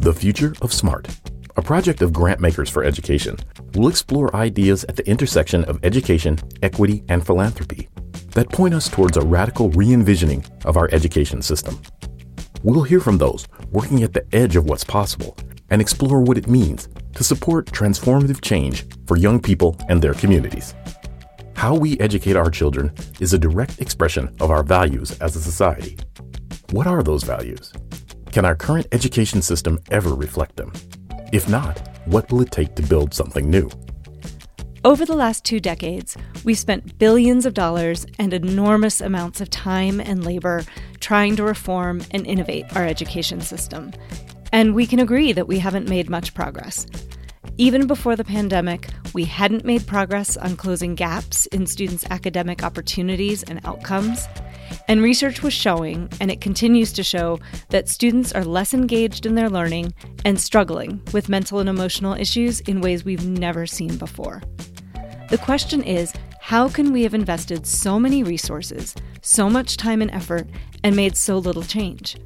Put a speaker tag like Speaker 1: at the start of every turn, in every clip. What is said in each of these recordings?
Speaker 1: The Future of Smart, a project of Grantmakers for Education, will explore ideas at the intersection of education, equity, and philanthropy that point us towards a radical re envisioning of our education system. We'll hear from those working at the edge of what's possible and explore what it means to support transformative change for young people and their communities. How we educate our children is a direct expression of our values as a society. What are those values? Can our current education system ever reflect them? If not, what will it take to build something new?
Speaker 2: Over the last two decades, we've spent billions of dollars and enormous amounts of time and labor trying to reform and innovate our education system. And we can agree that we haven't made much progress. Even before the pandemic, we hadn't made progress on closing gaps in students' academic opportunities and outcomes. And research was showing, and it continues to show, that students are less engaged in their learning and struggling with mental and emotional issues in ways we've never seen before. The question is how can we have invested so many resources, so much time and effort, and made so little change?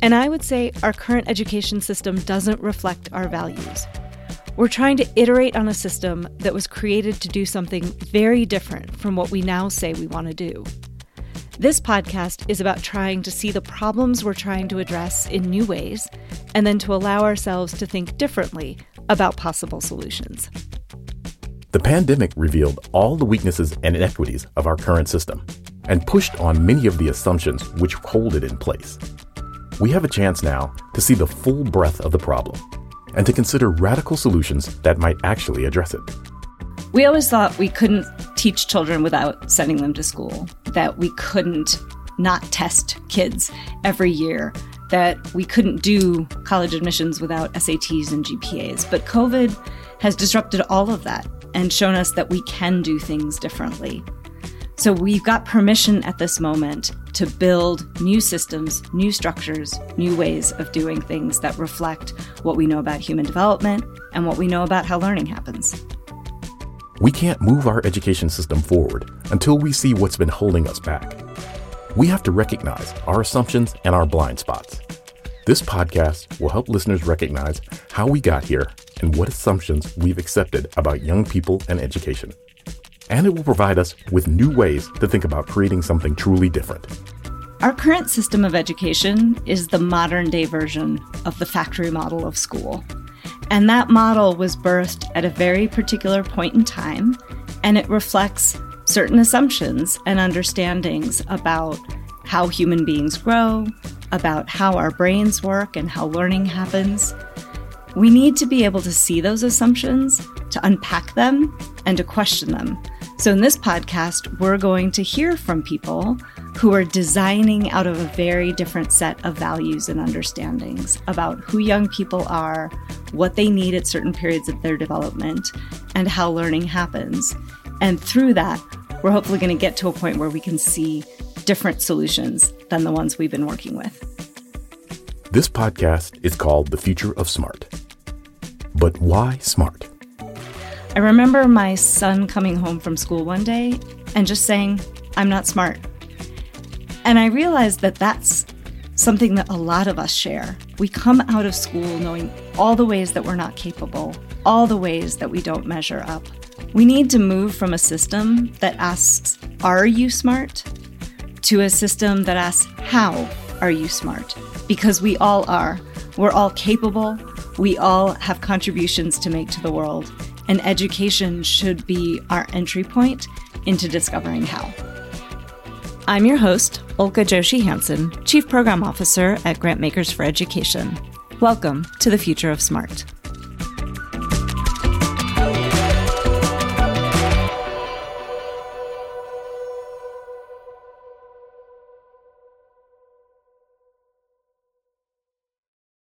Speaker 2: And I would say our current education system doesn't reflect our values. We're trying to iterate on a system that was created to do something very different from what we now say we want to do. This podcast is about trying to see the problems we're trying to address in new ways and then to allow ourselves to think differently about possible solutions.
Speaker 1: The pandemic revealed all the weaknesses and inequities of our current system and pushed on many of the assumptions which hold it in place. We have a chance now to see the full breadth of the problem and to consider radical solutions that might actually address it.
Speaker 2: We always thought we couldn't teach children without sending them to school, that we couldn't not test kids every year, that we couldn't do college admissions without SATs and GPAs. But COVID has disrupted all of that and shown us that we can do things differently. So we've got permission at this moment to build new systems, new structures, new ways of doing things that reflect what we know about human development and what we know about how learning happens.
Speaker 1: We can't move our education system forward until we see what's been holding us back. We have to recognize our assumptions and our blind spots. This podcast will help listeners recognize how we got here and what assumptions we've accepted about young people and education. And it will provide us with new ways to think about creating something truly different.
Speaker 2: Our current system of education is the modern day version of the factory model of school. And that model was birthed at a very particular point in time, and it reflects certain assumptions and understandings about how human beings grow, about how our brains work and how learning happens. We need to be able to see those assumptions, to unpack them, and to question them. So, in this podcast, we're going to hear from people who are designing out of a very different set of values and understandings about who young people are, what they need at certain periods of their development, and how learning happens. And through that, we're hopefully going to get to a point where we can see different solutions than the ones we've been working with.
Speaker 1: This podcast is called The Future of Smart. But why smart?
Speaker 2: I remember my son coming home from school one day and just saying, I'm not smart. And I realized that that's something that a lot of us share. We come out of school knowing all the ways that we're not capable, all the ways that we don't measure up. We need to move from a system that asks, Are you smart? to a system that asks, How are you smart? Because we all are. We're all capable. We all have contributions to make to the world. And education should be our entry point into discovering how. I'm your host, Ulcca Joshi Hansen, Chief Program Officer at Grantmakers for Education. Welcome to the Future of Smart.